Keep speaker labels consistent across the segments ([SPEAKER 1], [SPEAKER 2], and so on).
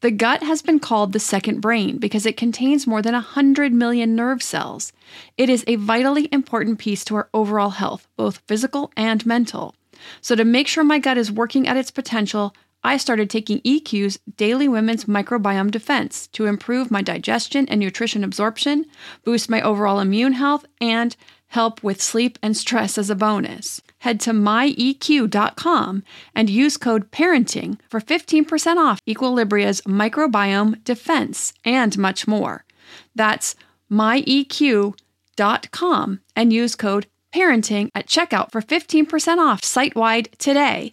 [SPEAKER 1] The gut has been called the second brain because it contains more than 100 million nerve cells. It is a vitally important piece to our overall health, both physical and mental. So, to make sure my gut is working at its potential, I started taking EQ's Daily Women's Microbiome Defense to improve my digestion and nutrition absorption, boost my overall immune health, and help with sleep and stress as a bonus. Head to myeq.com and use code PARENTING for 15% off Equilibria's microbiome defense and much more. That's myeq.com and use code PARENTING at checkout for 15% off site wide today.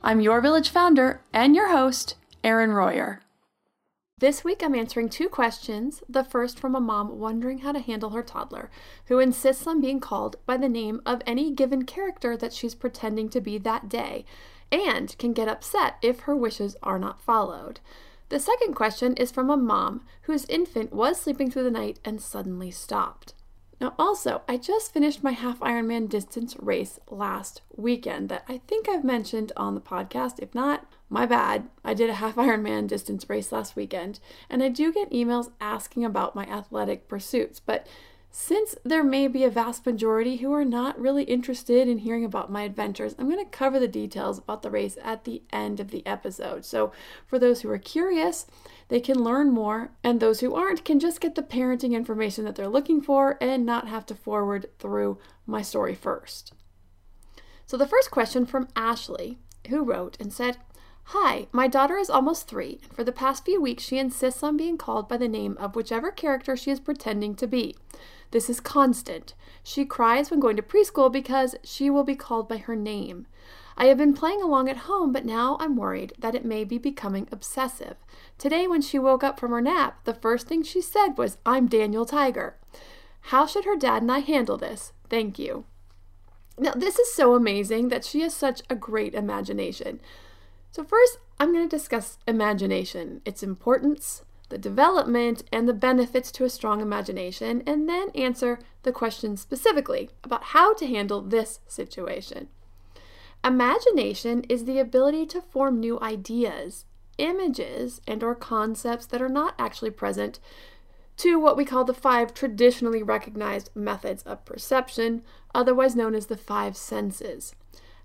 [SPEAKER 1] I'm your village founder and your host, Erin Royer. This week I'm answering two questions. The first from a mom wondering how to handle her toddler, who insists on being called by the name of any given character that she's pretending to be that day and can get upset if her wishes are not followed. The second question is from a mom whose infant was sleeping through the night and suddenly stopped. Now, also, I just finished my half Ironman distance race last weekend that I think I've mentioned on the podcast. If not, my bad. I did a half Ironman distance race last weekend, and I do get emails asking about my athletic pursuits, but since there may be a vast majority who are not really interested in hearing about my adventures, I'm going to cover the details about the race at the end of the episode. So, for those who are curious, they can learn more, and those who aren't can just get the parenting information that they're looking for and not have to forward through my story first. So, the first question from Ashley, who wrote and said, Hi, my daughter is almost three, and for the past few weeks she insists on being called by the name of whichever character she is pretending to be. This is constant. She cries when going to preschool because she will be called by her name. I have been playing along at home, but now I'm worried that it may be becoming obsessive. Today, when she woke up from her nap, the first thing she said was, I'm Daniel Tiger. How should her dad and I handle this? Thank you. Now, this is so amazing that she has such a great imagination. So, first, I'm going to discuss imagination, its importance, the development, and the benefits to a strong imagination, and then answer the question specifically about how to handle this situation. Imagination is the ability to form new ideas, images, and or concepts that are not actually present to what we call the five traditionally recognized methods of perception, otherwise known as the five senses.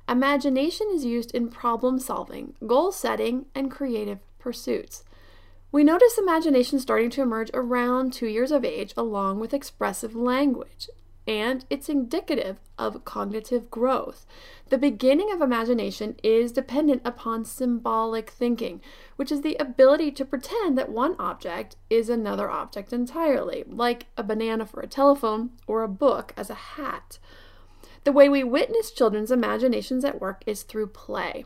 [SPEAKER 1] Imagination is used in problem solving, goal setting, and creative pursuits. We notice imagination starting to emerge around two years of age, along with expressive language. and it's indicative of cognitive growth. The beginning of imagination is dependent upon symbolic thinking, which is the ability to pretend that one object is another object entirely, like a banana for a telephone or a book as a hat. The way we witness children's imaginations at work is through play.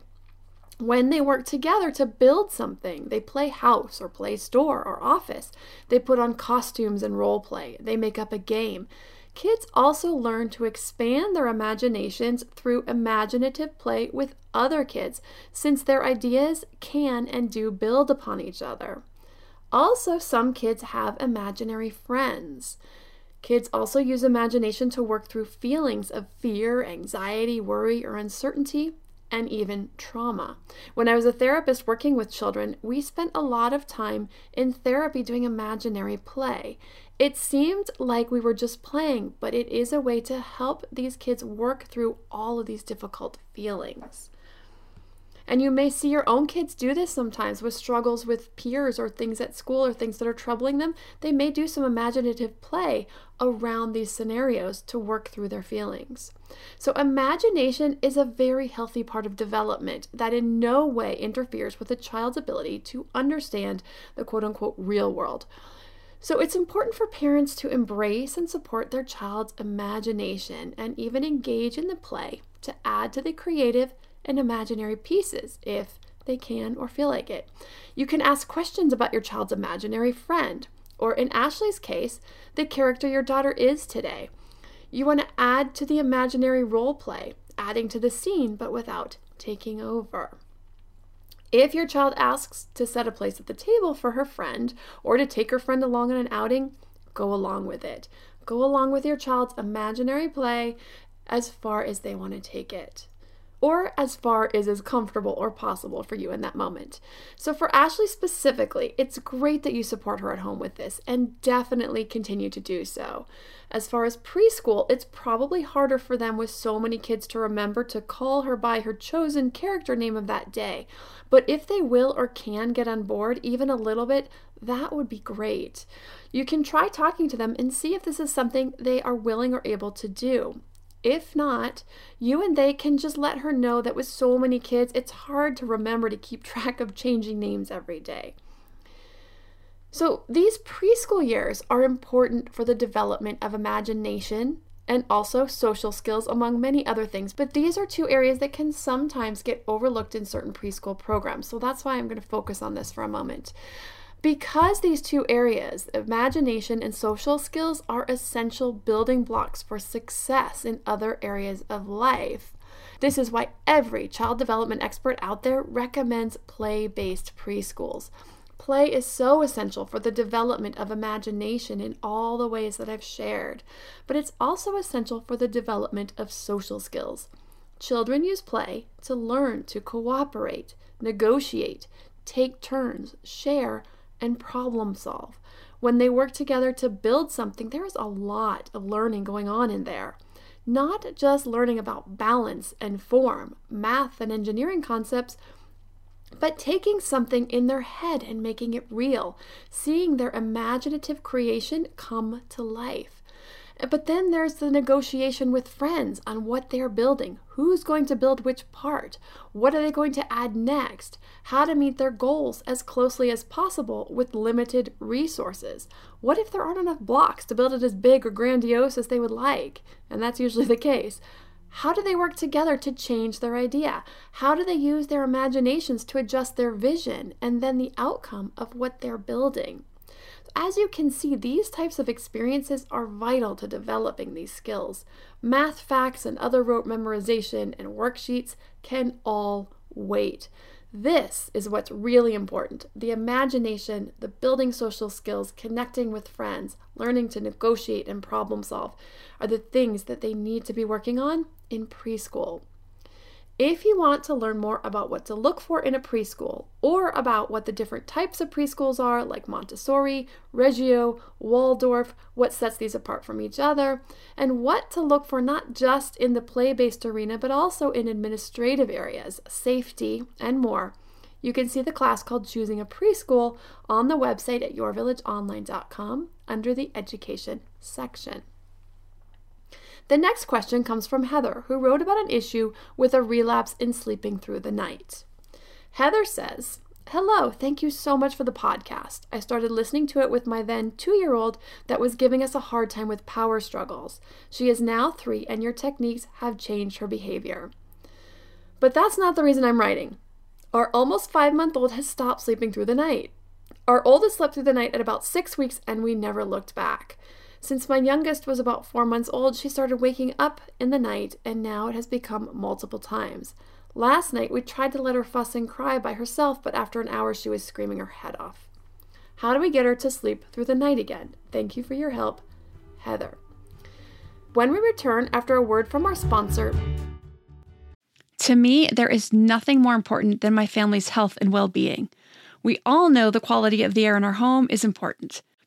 [SPEAKER 1] When they work together to build something, they play house or play store or office. They put on costumes and role play. They make up a game. Kids also learn to expand their imaginations through imaginative play with other kids, since their ideas can and do build upon each other. Also, some kids have imaginary friends. Kids also use imagination to work through feelings of fear, anxiety, worry, or uncertainty, and even trauma. When I was a therapist working with children, we spent a lot of time in therapy doing imaginary play. It seemed like we were just playing, but it is a way to help these kids work through all of these difficult feelings. And you may see your own kids do this sometimes with struggles with peers or things at school or things that are troubling them. They may do some imaginative play around these scenarios to work through their feelings. So, imagination is a very healthy part of development that in no way interferes with a child's ability to understand the quote unquote real world. So, it's important for parents to embrace and support their child's imagination and even engage in the play to add to the creative and imaginary pieces if they can or feel like it. You can ask questions about your child's imaginary friend, or in Ashley's case, the character your daughter is today. You want to add to the imaginary role play, adding to the scene but without taking over. If your child asks to set a place at the table for her friend or to take her friend along on an outing, go along with it. Go along with your child's imaginary play as far as they want to take it or as far as is comfortable or possible for you in that moment. So, for Ashley specifically, it's great that you support her at home with this and definitely continue to do so. As far as preschool, it's probably harder for them with so many kids to remember to call her by her chosen character name of that day. But if they will or can get on board even a little bit, that would be great. You can try talking to them and see if this is something they are willing or able to do. If not, you and they can just let her know that with so many kids, it's hard to remember to keep track of changing names every day. So, these preschool years are important for the development of imagination and also social skills, among many other things. But these are two areas that can sometimes get overlooked in certain preschool programs. So, that's why I'm going to focus on this for a moment. Because these two areas, imagination and social skills, are essential building blocks for success in other areas of life. This is why every child development expert out there recommends play based preschools. Play is so essential for the development of imagination in all the ways that I've shared, but it's also essential for the development of social skills. Children use play to learn to cooperate, negotiate, take turns, share, and problem solve. When they work together to build something, there is a lot of learning going on in there. Not just learning about balance and form, math and engineering concepts, but taking something in their head and making it real, seeing their imaginative creation come to life. But then there's the negotiation with friends on what they're building. Who's going to build which part? What are they going to add next? How to meet their goals as closely as possible with limited resources. What if there aren't enough blocks to build it as big or grandiose as they would like? And that's usually the case. How do they work together to change their idea? How do they use their imaginations to adjust their vision and then the outcome of what they're building? As you can see, these types of experiences are vital to developing these skills. Math facts and other rote memorization and worksheets can all wait. This is what's really important the imagination, the building social skills, connecting with friends, learning to negotiate and problem solve are the things that they need to be working on in preschool. If you want to learn more about what to look for in a preschool or about what the different types of preschools are, like Montessori, Reggio, Waldorf, what sets these apart from each other, and what to look for not just in the play based arena but also in administrative areas, safety, and more, you can see the class called Choosing a Preschool on the website at yourvillageonline.com under the Education section.
[SPEAKER 2] The next question comes from Heather, who wrote about an issue with a relapse in sleeping through the night. Heather says, Hello, thank you so much for the podcast. I started listening to it with my then two year old that was giving us a hard time with power struggles. She is now three, and your techniques have changed her behavior. But that's not the reason I'm writing. Our almost five month old has stopped sleeping through the night. Our oldest slept through the night at about six weeks, and we never looked back. Since my youngest was about four months old, she started waking up in the night, and now it has become multiple times. Last night, we tried to let her fuss and cry by herself, but after an hour, she was screaming her head off. How do we get her to sleep through the night again? Thank you for your help, Heather. When we return after a word from our sponsor,
[SPEAKER 1] to me, there is nothing more important than my family's health and well being. We all know the quality of the air in our home is important.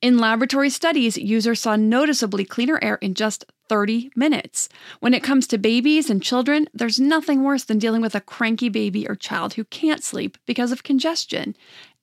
[SPEAKER 1] In laboratory studies, users saw noticeably cleaner air in just 30 minutes. When it comes to babies and children, there's nothing worse than dealing with a cranky baby or child who can't sleep because of congestion.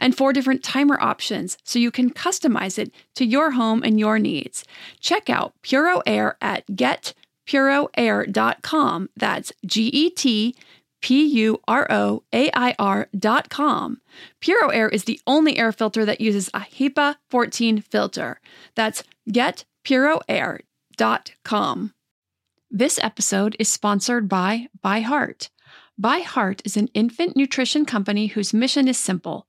[SPEAKER 1] and four different timer options so you can customize it to your home and your needs. Check out Puro Air at getpuroair.com. That's G E T P U R O A I R dot com. Puro Air is the only air filter that uses a HEPA 14 filter. That's getpuroair.com. This episode is sponsored by ByHeart. ByHeart is an infant nutrition company whose mission is simple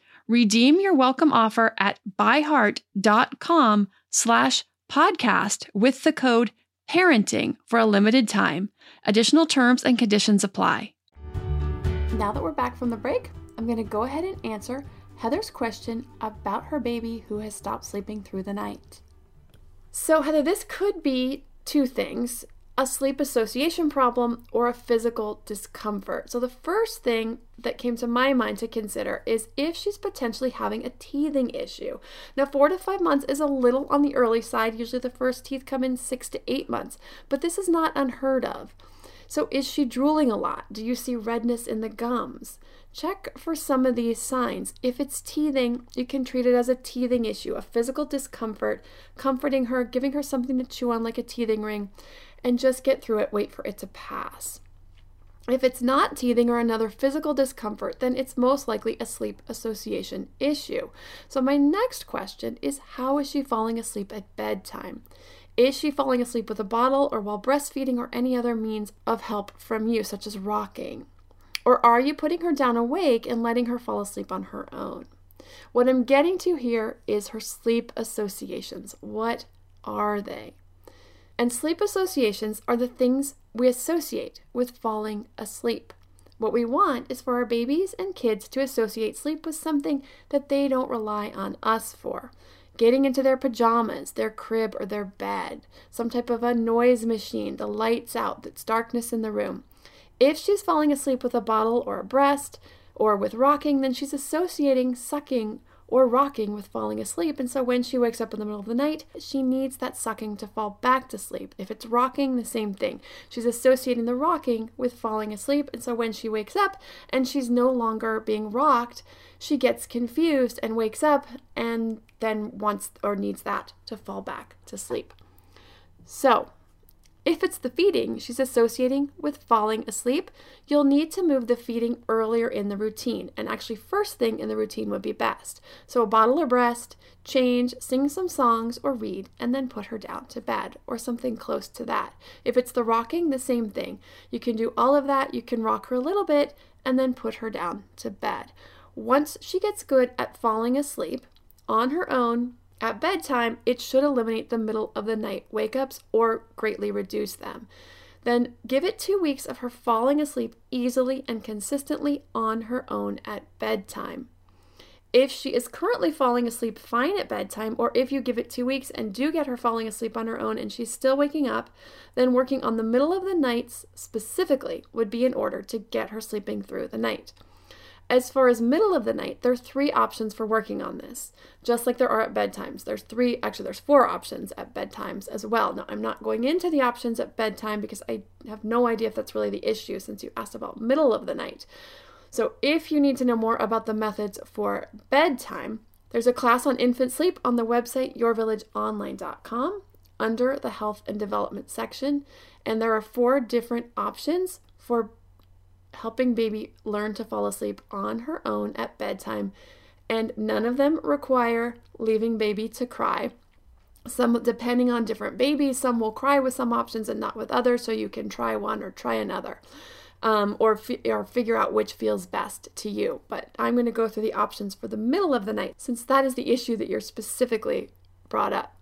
[SPEAKER 1] Redeem your welcome offer at byheart.com slash podcast with the code parenting for a limited time. Additional terms and conditions apply.
[SPEAKER 2] Now that we're back from the break, I'm going to go ahead and answer Heather's question about her baby who has stopped sleeping through the night. So, Heather, this could be two things a sleep association problem or a physical discomfort. So, the first thing that came to my mind to consider is if she's potentially having a teething issue. Now, four to five months is a little on the early side. Usually, the first teeth come in six to eight months, but this is not unheard of. So, is she drooling a lot? Do you see redness in the gums? Check for some of these signs. If it's teething, you can treat it as a teething issue, a physical discomfort, comforting her, giving her something to chew on like a teething ring and just get through it, wait for it to pass. If it's not teething or another physical discomfort, then it's most likely a sleep association issue. So, my next question is How is she falling asleep at bedtime? Is she falling asleep with a bottle or while breastfeeding or any other means of help from you, such as rocking? Or are you putting her down awake and letting her fall asleep on her own? What I'm getting to here is her sleep associations. What are they? And sleep associations are the things we associate with falling asleep. What we want is for our babies and kids to associate sleep with something that they don't rely on us for. Getting into their pajamas, their crib, or their bed, some type of a noise machine, the lights out, that's darkness in the room.
[SPEAKER 1] If she's falling asleep with a bottle or a breast or with rocking, then she's associating sucking or rocking with falling asleep. And so when she wakes up in the middle of the night, she needs that sucking to fall back to sleep. If it's rocking, the same thing. She's associating the rocking with falling asleep. And so when she wakes up and she's no longer being rocked, she gets confused and wakes up and then wants or needs that to fall back to sleep. So, if it's the feeding she's associating with falling asleep, you'll need to move the feeding earlier in the routine. And actually, first thing in the routine would be best. So, a bottle or breast, change, sing some songs, or read, and then put her down to bed or something close to that. If it's the rocking, the same thing. You can do all of that. You can rock her a little bit and then put her down to bed. Once she gets good at falling asleep on her own, at bedtime, it should eliminate the middle of the night wake ups or greatly reduce them. Then give it two weeks of her falling asleep easily and consistently on her own at bedtime. If she is currently falling asleep fine at bedtime, or if you give it two weeks and do get her falling asleep on her own and she's still waking up, then working on the middle of the nights specifically would be in order to get her sleeping through the night. As far as middle of the night, there are three options for working on this, just like there are at bedtimes. There's three, actually, there's four options at bedtimes as well. Now, I'm not going into the options at bedtime because I have no idea if that's really the issue since you asked about middle of the night. So, if you need to know more about the methods for bedtime, there's a class on infant sleep on the website yourvillageonline.com under the health and development section. And there are four different options for helping baby learn to fall asleep on her own at bedtime, and none of them require leaving baby to cry. Some, depending on different babies, some will cry with some options and not with others, so you can try one or try another. Um, or, or figure out which feels best to you. But I'm going to go through the options for the middle of the night since that is the issue that you're specifically brought up.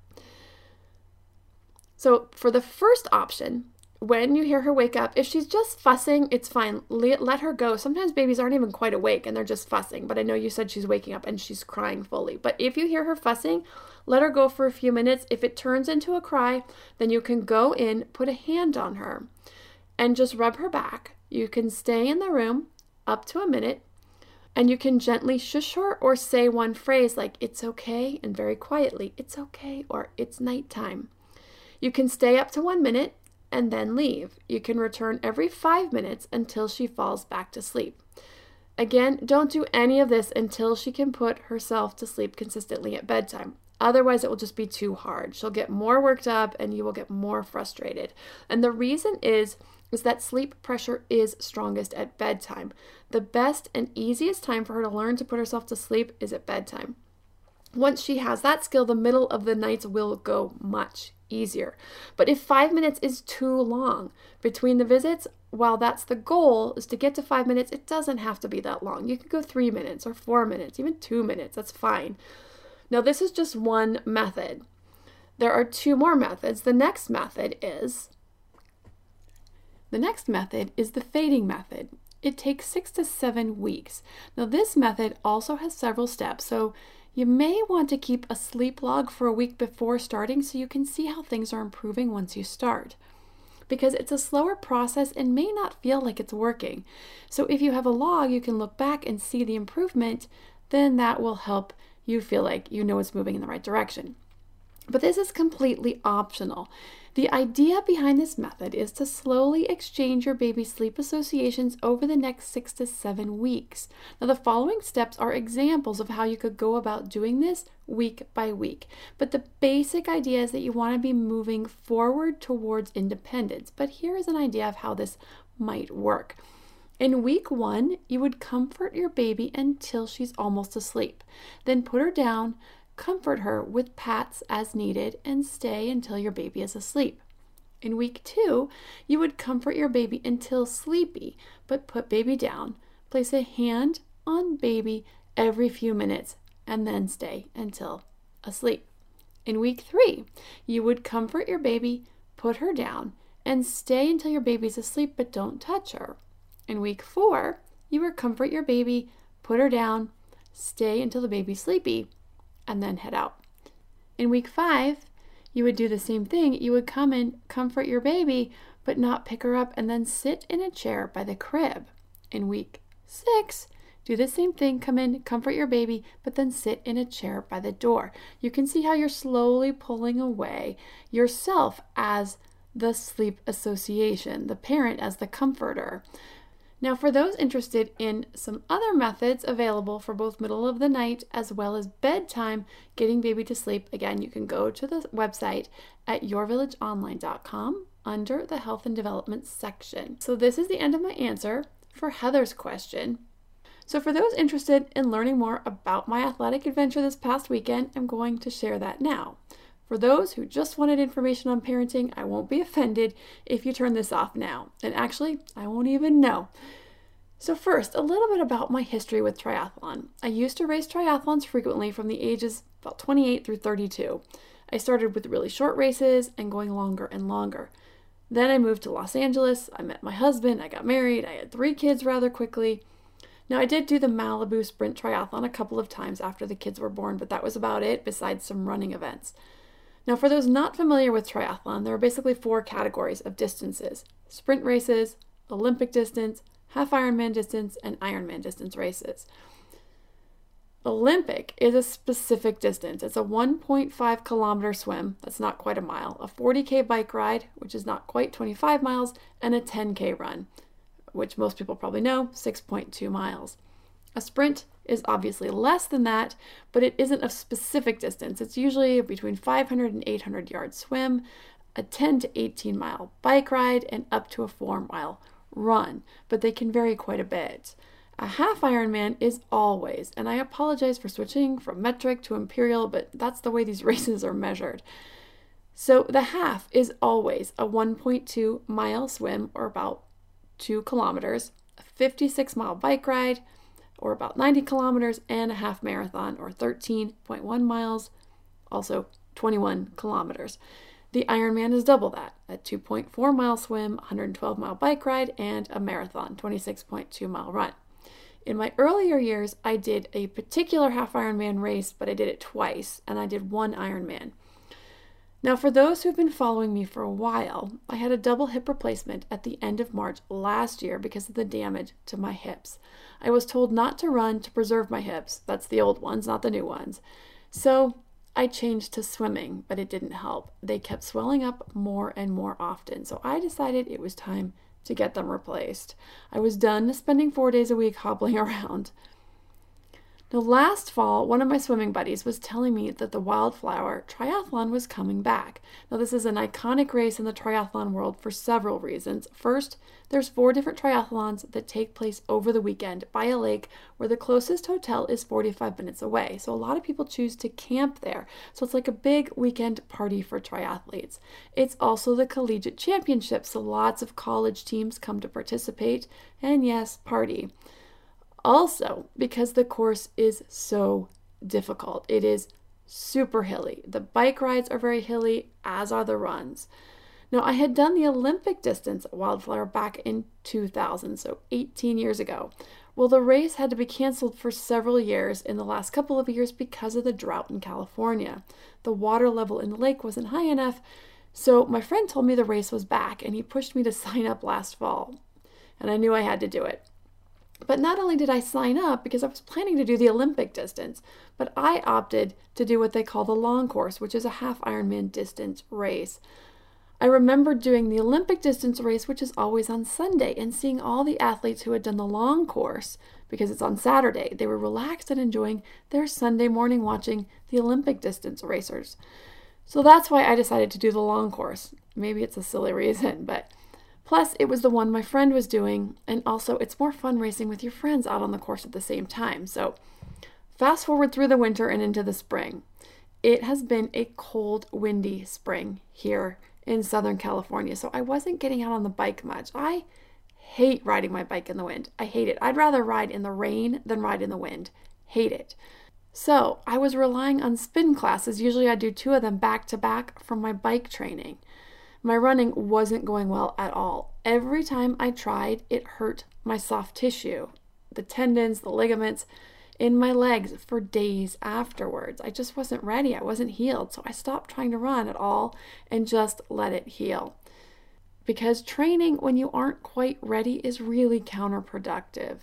[SPEAKER 1] So, for the first option, when you hear her wake up, if she's just fussing, it's fine. Let, her go. Sometimes babies aren't even quite awake and they're just fussing. But I know you said she's waking up and she's crying fully. But if you hear her fussing, let her go for a few minutes. If it turns into a cry, then you can go in, put a hand on her, and just rub her back. You can stay in the room up to a minute and you can gently shush her or say one phrase like, it's okay, and very quietly, it's okay, or it's nighttime. You can stay up to one minute and then leave. You can return every five minutes until she falls back to sleep. Again, don't do any of this until she can put herself to sleep consistently at bedtime. Otherwise, it will just be too hard. She'll get more worked up and you will get more frustrated. And the reason is is that sleep pressure is strongest at bedtime. The best and easiest time for her to learn to put herself to sleep is at bedtime. Once she has that skill, the middle of the nights will go much easier. But if five minutes is too long between the visits, while that's the goal is to get to five minutes, it doesn't have to be that long. You can go three minutes or four minutes, even two minutes, that's fine. Now, this is just one method. There are two more methods. The next method is the next method is the fading method. It takes six to seven weeks. Now, this method also has several steps, so you may want to keep a sleep log for a week before starting so you can see how things are improving once you start. Because it's a slower process and may not feel like it's working. So, if you have a log, you can look back and see the improvement, then that will help you feel like you know it's moving in the right direction. But this is completely optional. The idea behind this method is to slowly exchange your baby's sleep associations over the next six to seven weeks. Now, the following steps are examples of how you could go about doing this week by week. But the basic idea is that you want to be moving forward towards independence. But here is an idea of how this might work. In week one, you would comfort your baby until she's almost asleep. Then put her down, comfort her with pats as needed, and stay until your baby is asleep. In week two, you would comfort your baby until sleepy, but put baby down. Place a hand on baby every few minutes and then stay until asleep. In week three, you would comfort your baby, put her down, and stay until your baby's asleep, but don't touch her. In week four, you would comfort your baby, put her down, stay until the baby's sleepy, and then head out. In week five, you would do the same thing. You would come and comfort your baby, but not pick her up and then sit in a chair by the crib. In week six, do the same thing, come in, comfort your baby, but then sit in a chair by the door. You can see how you're slowly pulling away yourself as the sleep association, the parent as the comforter. Now, for those interested in some other methods available for both middle of the night as well as bedtime, getting baby to sleep, again, you can go to the website at yourvillageonline.com under the health and development section. So, this is the end of my answer for Heather's question. So, for those interested in learning more about my athletic adventure this past weekend, I'm going to share that now. For those who just wanted information on parenting, I won't be offended if you turn this off now. And actually, I won't even know. So, first, a little bit about my history with triathlon. I used to race triathlons frequently from the ages about 28 through 32. I started with really short races and going longer and longer. Then I moved to Los Angeles. I met my husband. I got married. I had three kids rather quickly. Now, I did do the Malibu Sprint Triathlon a couple of times after the kids were born, but that was about it, besides some running events. Now, for those not familiar with triathlon, there are basically four categories of distances sprint races, Olympic distance, half Ironman distance, and Ironman distance races. Olympic is a specific distance. It's a 1.5 kilometer swim, that's not quite a mile, a 40k bike ride, which is not quite 25 miles, and a 10k run, which most people probably know, 6.2 miles. A sprint is obviously less than that, but it isn't a specific distance. It's usually between 500 and 800 yard swim, a 10 to 18 mile bike ride, and up to a 4 mile run, but they can vary quite a bit. A half Ironman is always, and I apologize for switching from metric to imperial, but that's the way these races are measured. So the half is always a 1.2 mile swim or about 2 kilometers, a 56 mile bike ride, or about 90 kilometers, and a half marathon, or 13.1 miles, also 21 kilometers. The Ironman is double that a 2.4 mile swim, 112 mile bike ride, and a marathon, 26.2 mile run. In my earlier years, I did a particular half Ironman race, but I did it twice, and I did one Ironman. Now, for those who've been following me for a while, I had a double hip replacement at the end of March last year because of the damage to my hips. I was told not to run to preserve my hips. That's the old ones, not the new ones. So I changed to swimming, but it didn't help. They kept swelling up more and more often. So I decided it was time to get them replaced. I was done spending four days a week hobbling around. Now, last fall, one of my swimming buddies was telling me that the Wildflower Triathlon was coming back. Now, this is an iconic race in the triathlon world for several reasons. First, there's four different triathlons that take place over the weekend by a lake where the closest hotel is 45 minutes away. So, a lot of people choose to camp there. So, it's like a big weekend party for triathletes. It's also the collegiate championship, so lots of college teams come to participate and, yes, party. Also, because the course is so difficult, it is super hilly. The bike rides are very hilly, as are the runs. Now, I had done the Olympic distance at Wildflower back in 2000, so 18 years ago. Well, the race had to be canceled for several years in the last couple of years because of the drought in California. The water level in the lake wasn't high enough, so my friend told me the race was back and he pushed me to sign up last fall. And I knew I had to do it. But not only did I sign up because I was planning to do the Olympic distance, but I opted to do what they call the long course, which is a half Ironman distance race. I remember doing the Olympic distance race, which is always on Sunday, and seeing all the athletes who had done the long course because it's on Saturday. They were relaxed and enjoying their Sunday morning watching the Olympic distance racers. So that's why I decided to do the long course. Maybe it's a silly reason, but Plus, it was the one my friend was doing, and also it's more fun racing with your friends out on the course at the same time. So, fast forward through the winter and into the spring. It has been a cold, windy spring here in Southern California, so I wasn't getting out on the bike much. I hate riding my bike in the wind. I hate it. I'd rather ride in the rain than ride in the wind. Hate it. So, I was relying on spin classes. Usually, I do two of them back to back from my bike training. My running wasn't going well at all. Every time I tried, it hurt my soft tissue, the tendons, the ligaments in my legs for days afterwards. I just wasn't ready. I wasn't healed. So I stopped trying to run at all and just let it heal. because training when you aren't quite ready is really counterproductive.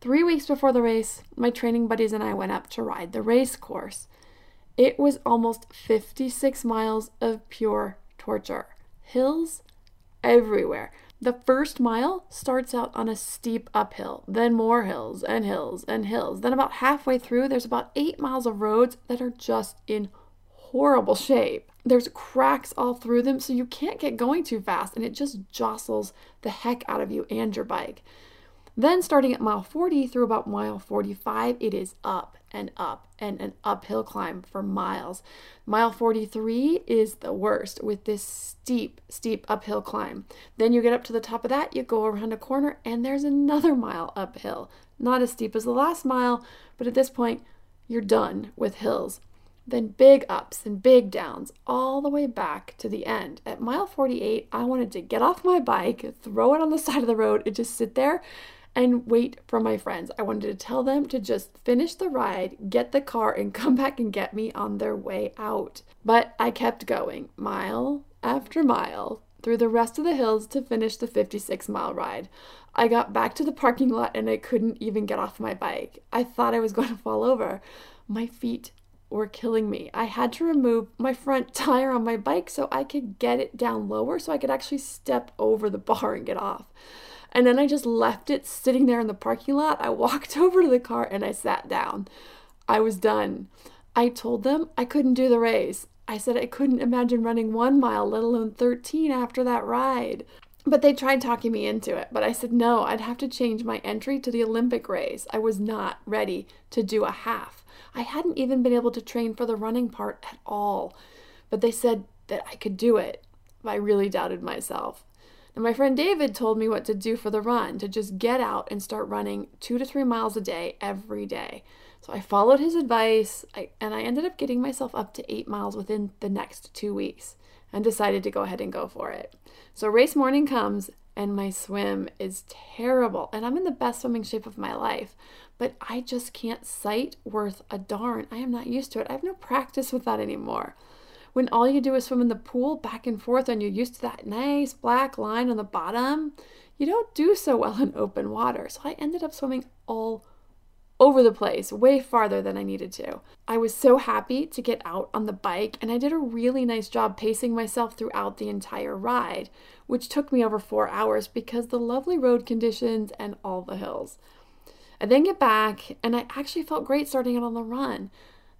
[SPEAKER 1] Three weeks before the race, my training buddies and I went up to ride the race course. It was almost 56 miles of pure torture. Hills everywhere. The first mile starts out on a steep uphill, then more hills and hills and hills. Then, about halfway through, there's about eight miles of roads that are just in horrible shape. There's cracks all through them, so you can't get going too fast, and it just jostles the heck out of you and your bike. Then, starting at mile 40 through about mile 45, it is up and up and an uphill climb for miles. Mile 43 is the worst with this steep, steep uphill climb. Then you get up to the top of that, you go around a corner, and there's another mile uphill. Not as steep as the last mile, but at this point, you're done with hills. Then big ups and big downs all the way back to the end. At mile 48, I wanted to get off my bike, throw it on the side of the road, and just sit there and wait for my friends. I wanted to tell them to just finish the ride, get the car, and come back and get me on their way out. But I kept going, mile after mile, through the rest of the hills to finish the 56 mile ride. I got back to the parking lot and I couldn't even get off my bike. I thought I was going to fall over. My feet were killing me. I had to remove my front tire on my bike so I could get it down lower so I could actually step over the bar and get off. And then I just left it sitting there in the parking lot. I walked over to the car and I sat down. I was done. I told them I couldn't do the race. I said I couldn't imagine running one mile, let alone 13 after that ride. But they tried talking me into it, but I said no, I'd have to change my entry to the Olympic race. I was not ready to do a half. I hadn't even been able to train for the running part at all. But they said that I could do it. I really doubted myself. And my friend David told me what to do for the run to just get out and start running two to three miles a day every day. So I followed his advice I, and I ended up getting myself up to eight miles within the next two weeks and decided to go ahead and go for it. So race morning comes and my swim is terrible and I'm in the best swimming shape of my life, but I just can't sight worth a darn. I am not used to it. I have no practice with that anymore when all you do is swim in the pool back and forth and you're used to that nice black line on the bottom, you don't do so well in open water. So I ended up swimming all over the place, way farther than I needed to. I was so happy to get out on the bike, and I did a really nice job pacing myself throughout the entire ride, which took me over four hours because the lovely road conditions and all the hills. I then get back, and I actually felt great starting out on the run.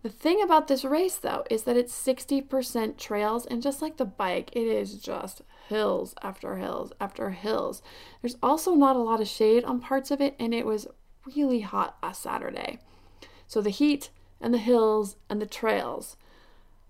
[SPEAKER 1] The thing about this race, though, is that it's 60% trails, and just like the bike, it is just hills after hills after hills. There's also not a lot of shade on parts of it, and it was really hot last Saturday. So the heat and the hills and the trails.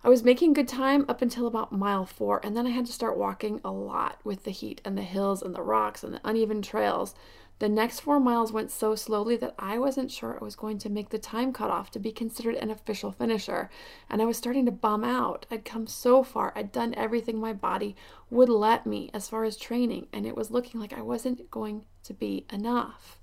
[SPEAKER 1] I was making good time up until about mile four, and then I had to start walking a lot with the heat and the hills and the rocks and the uneven trails. The next four miles went so slowly that I wasn't sure I was going to make the time cutoff to be considered an official finisher, and I was starting to bum out. I'd come so far, I'd done everything my body would let me as far as training, and it was looking like I wasn't going to be enough.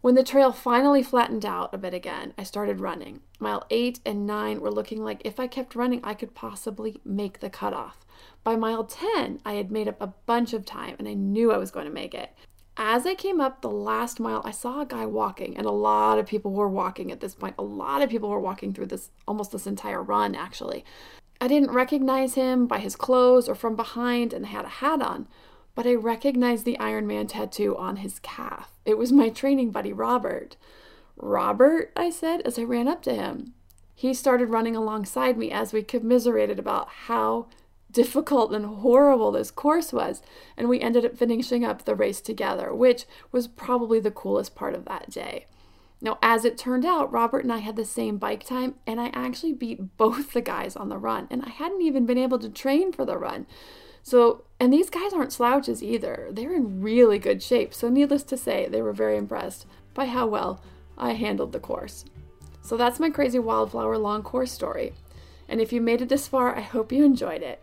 [SPEAKER 1] When the trail finally flattened out a bit again, I started running. Mile 8 and 9 were looking like if I kept running, I could possibly make the cutoff. By mile 10, I had made up a bunch of time and I knew I was going to make it. As I came up the last mile, I saw a guy walking, and a lot of people were walking at this point. A lot of people were walking through this almost this entire run, actually. I didn't recognize him by his clothes or from behind, and had a hat on, but I recognized the Ironman tattoo on his calf. It was my training buddy, Robert. Robert, I said as I ran up to him. He started running alongside me as we commiserated about how difficult and horrible this course was. And we ended up finishing up the race together, which was probably the coolest part of that day. Now, as it turned out, Robert and I had the same bike time, and I actually beat both the guys on the run, and I hadn't even been able to train for the run. So, and these guys aren't slouches either. They're in really good shape. So, needless to say, they were very impressed by how well I handled the course. So, that's my crazy wildflower long course story. And if you made it this far, I hope you enjoyed it.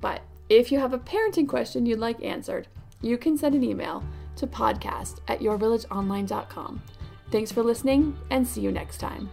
[SPEAKER 1] But if you have a parenting question you'd like answered, you can send an email to podcast at yourvillageonline.com. Thanks for listening and see you next time.